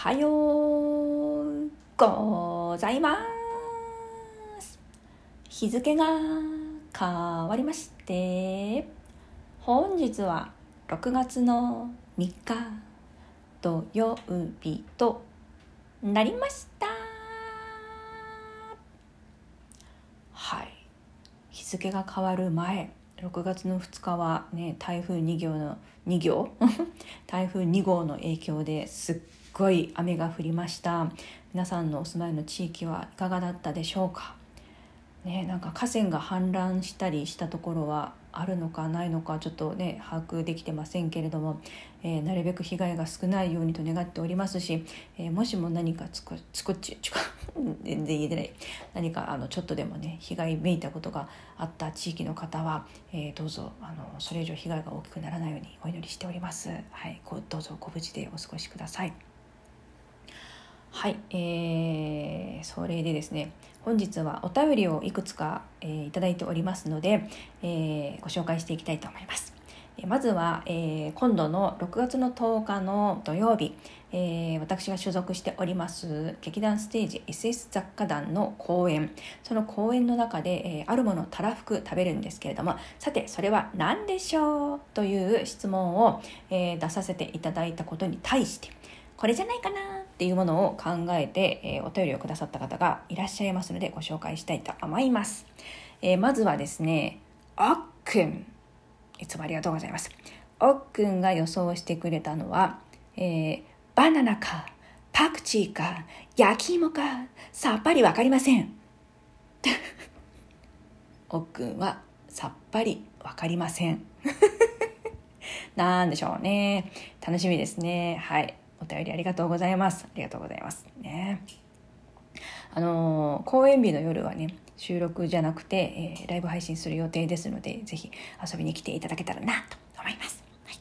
はようございます。日付が変わりまして本日は6月の3日土曜日となりました。はい。日付が変わる前6月の2日はね台風2号の2号 台風2号の影響ですっごい雨が降りました皆さんのお住まいの地域はいかがだったでしょうか？ねなんか河川が氾濫したりしたところはあるのかないのかちょっとね把握できてませんけれども、えー、なるべく被害が少ないようにと願っておりますし、えー、もしも何かつくつくっちち 全然言えてない何かあのちょっとでもね被害めいたことがあった地域の方は、えー、どうぞあのそれ以上被害が大きくならないようにお祈りしております。はい、どうぞご無事でお過ごしください。はい、えー、それでですね本日はお便りをいくつか、えー、いただいておりますので、えー、ご紹介していきたいと思います。まずは、えー、今度の6月の10日の土曜日、えー、私が所属しております劇団ステージ SS 雑貨団の公演。その公演の中で、えー、あるものをたらふく食べるんですけれどもさてそれは何でしょう？という質問を、え、出させていただいたことに対してこれじゃないかな？っていうものを考えて、えー、お便りをくださった方がいらっしゃいますのでご紹介したいと思います。えー、まずはですね、あっくん。いつもありがとうございます。おっくんが予想してくれたのは、えー、バナナか、パクチーか、焼き芋か、さっぱりわかりません。おっくんはさっぱりわかりません。なんでしょうね。楽しみですね。はい。お便りありがとうございます。ありがとうございます。ね。あのー、公演日の夜はね、収録じゃなくて、えー、ライブ配信する予定ですので、ぜひ遊びに来ていただけたらなと思います。はい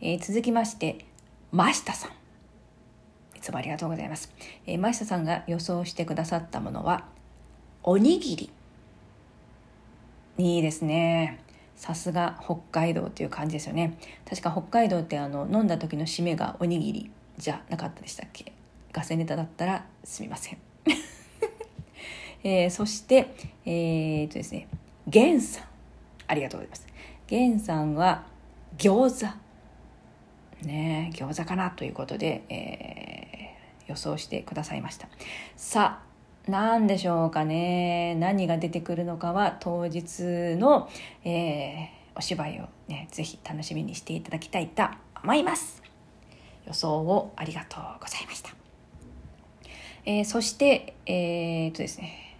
えー、続きまして、真下さん。いつもありがとうございます。えー、真下さんが予想してくださったものは、おにぎり。いいですね。さすが北海道っていう感じですよね。確か北海道ってあの飲んだ時の締めがおにぎりじゃなかったでしたっけ？ガセネタだったらすみません。えー、そして、えー、っとですね、ゲンさん。ありがとうございます。ゲンさんは餃子。ね餃子かなということで、えー、予想してくださいました。さあ、何でしょうかね。何が出てくるのかは当日の、えー、お芝居をね、ぜひ楽しみにしていただきたいと思います。予想をありがとうございました。えー、そして、えー、っとですね、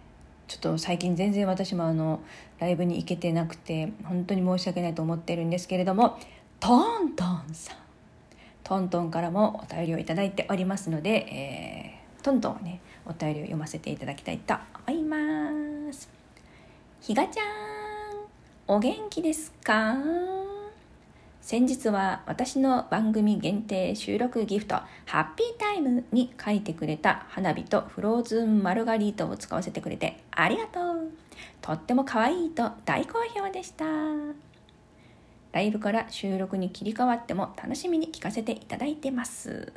ちょっと最近全然私もあの、ライブに行けてなくて、本当に申し訳ないと思ってるんですけれども、トントンさん。トントンからもお便りをいただいておりますので、えー、トントンね、お便りを読ませていただきたいと思います。ひがちゃん、お元気ですか？先日は私の番組限定収録ギフトハッピータイムに書いてくれた花火とフローズンマルガリータを使わせてくれてありがとう。とっても可愛いと大好評でした。ライブから収録に切り替わっても楽しみに聞かせていただいてます。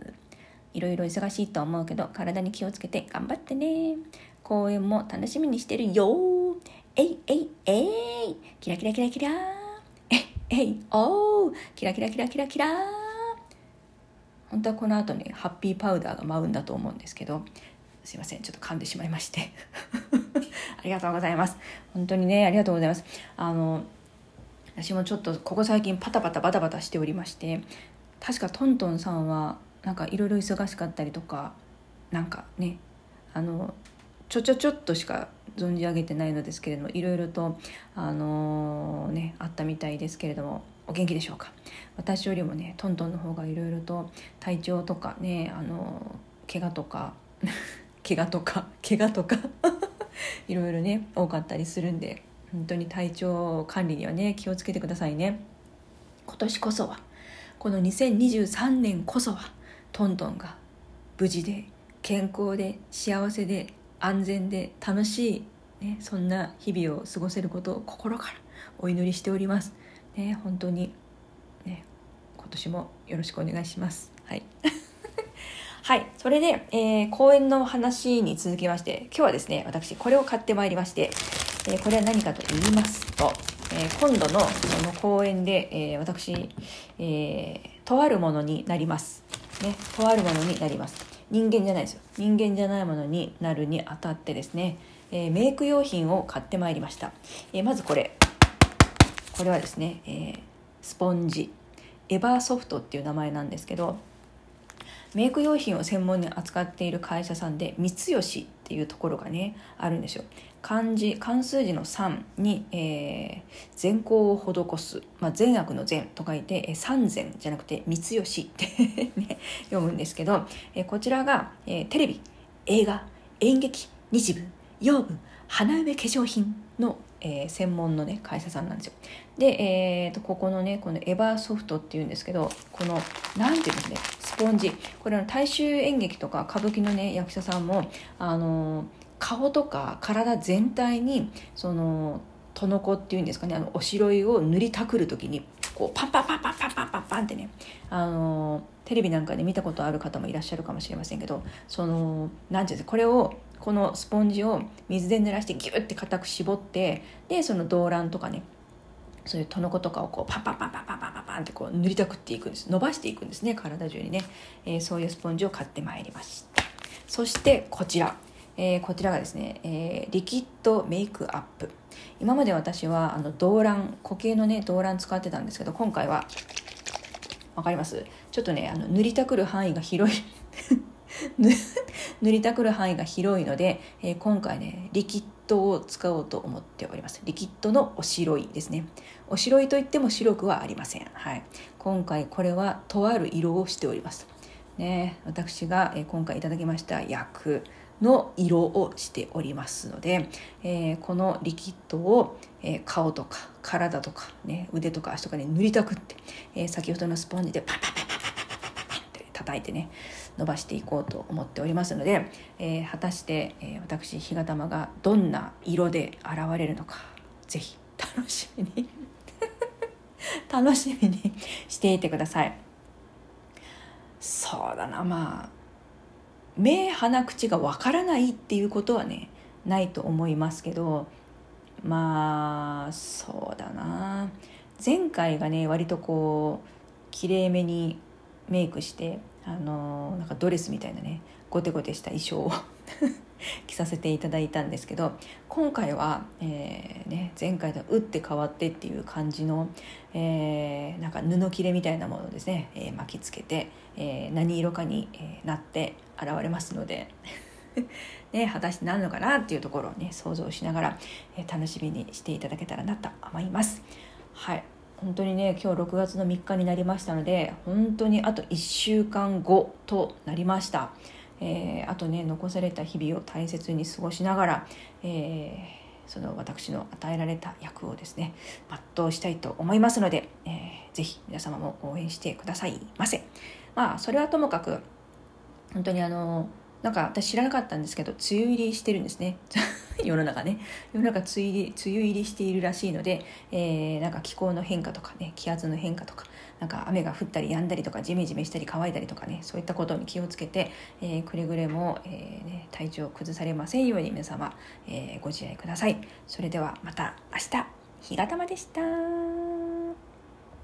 いろいろ忙しいと思うけど体に気をつけて頑張ってね。公演も楽しみにしてるよ。えいえいえい。キラキラキラキラえいおーキラキラキラキラキラ。本当はこの後にハッピーパウダーが舞うんだと思うんですけどすいませんちょっと噛んでしまいまして。ありがとうございます。本当にねありがとうございます。あの私もちょっとここ最近パタパタバタバタしておりまして確かトントンさんはなんかいろいろ忙しかったりとかなんかねあのちょちょちょっとしか存じ上げてないのですけれどもいろいろとあのー、ねあったみたいですけれどもお元気でしょうか？私よりもねトントンの方がいろいろと体調とかねあのー、怪我とか 怪我とか怪我とか いろいろね多かったりするんで本当に体調管理にはね気をつけてくださいね。今年こそはこの2023年こそはトントンが無事で健康で幸せで安全で楽しい、ね、そんな日々を過ごせることを心からお祈りしております。ね、本当に、ね、今年もよろしくお願いします。はい はいそれで、えー、公演の話に続きまして今日はですね私これを買ってまいりまして、えー、これは何かと言いますと、えー、今度のその公演で、えー、私、えー、とあるものになりますねとあるものになります人間じゃないですよ。人間じゃないものになるにあたってですね、えー、メイク用品を買ってまいりました、えー、まずこれ。これはですね、えー、スポンジ。エバーソフトっていう名前なんですけどメイク用品を専門に扱っている会社さんで三吉っていうところがねあるんですよ。漢字漢数字の3に、えー、善行を施す、まあ、善悪の善と書いて、えー、三善じゃなくて三吉って ね、読むんですけど、えー、こちらが、えー、テレビ映画演劇日舞養分花嫁化粧品のえー、専門のね会社さんなんですよ。で、えーと、ここのねこのエバーソフトっていうんですけどこの何ていうんですねスポンジ。これの大衆演劇とか歌舞伎のね役者さんもあの顔とか体全体にそのトノコっていうんですかねあのおしろいを塗りたくる時にこうパンパンパンパンパンパンパンパンってねあのテレビなんかで見たことある方もいらっしゃるかもしれませんけどその何ていうんですかこれをこのスポンジを水で濡らしてギュッて固く絞ってでその動乱とかねそういうトノコとかをこうパンパンパンパンパンパンパンってこう塗りたくっていくんです。伸ばしていくんですね。体中にね、えー、そういうスポンジを買ってまいりました。そしてこちら、えー、こちらがですね、えー、リキッドメイクアップ。今まで私はあの動乱固形のね動乱使ってたんですけど今回は分かります？ちょっとねあの塗りたくる範囲が広い。塗りたくる範囲が広いので、え、今回ねリキッドを使おうと思っております。リキッドのお白いですね。お白いといっても白くはありません。はい。今回これはとある色をしております。ね私が、今回いただきました薬の色をしておりますので、えー、このリキッドを、えー、顔とか体とか、ね、腕とか足とかに塗りたくって、えー、先ほどのスポンジでパパパパパパパって叩いてね伸ばしていこうと思っておりますので、えー、果たして、えー、私日が玉がどんな色で現れるのか是非楽しみに。楽しみにしていてください。そうだなまあ目鼻口がわからないっていうことはねないと思いますけどまあそうだな。前回がね割とこうきれいめにメイクしてあのなんかドレスみたいなねゴテゴテした衣装を 着させていただいたんですけど今回は、えーね、前回と打って変わってっていう感じの、えー、なんか布切れみたいなものをですね、えー、巻きつけて、えー、何色かに、えー、なって現れますので ね、果たして何のかなっていうところをね想像しながら、えー、楽しみにしていただけたらなと思います。はい本当にね今日6月の3日になりましたので本当にあと1週間後となりました、えー、あとね残された日々を大切に過ごしながら、えー、その私の与えられた役をですね全うしたいと思いますので、えー、ぜひ皆様も応援してくださいませ。まあそれはともかく本当にあのなんか私知らなかったんですけど梅雨入りしてるんですね。世の中ね。世の中梅雨入り梅雨入りしているらしいので、えー、なんか気候の変化とかね気圧の変化とかなんか雨が降ったり止んだりとかジメジメしたり乾いたりとかねそういったことに気をつけて、えー、くれぐれも、えーね、体調を崩されませんように皆様、えー、ご自愛ください。それではまた明日。日がたまでした。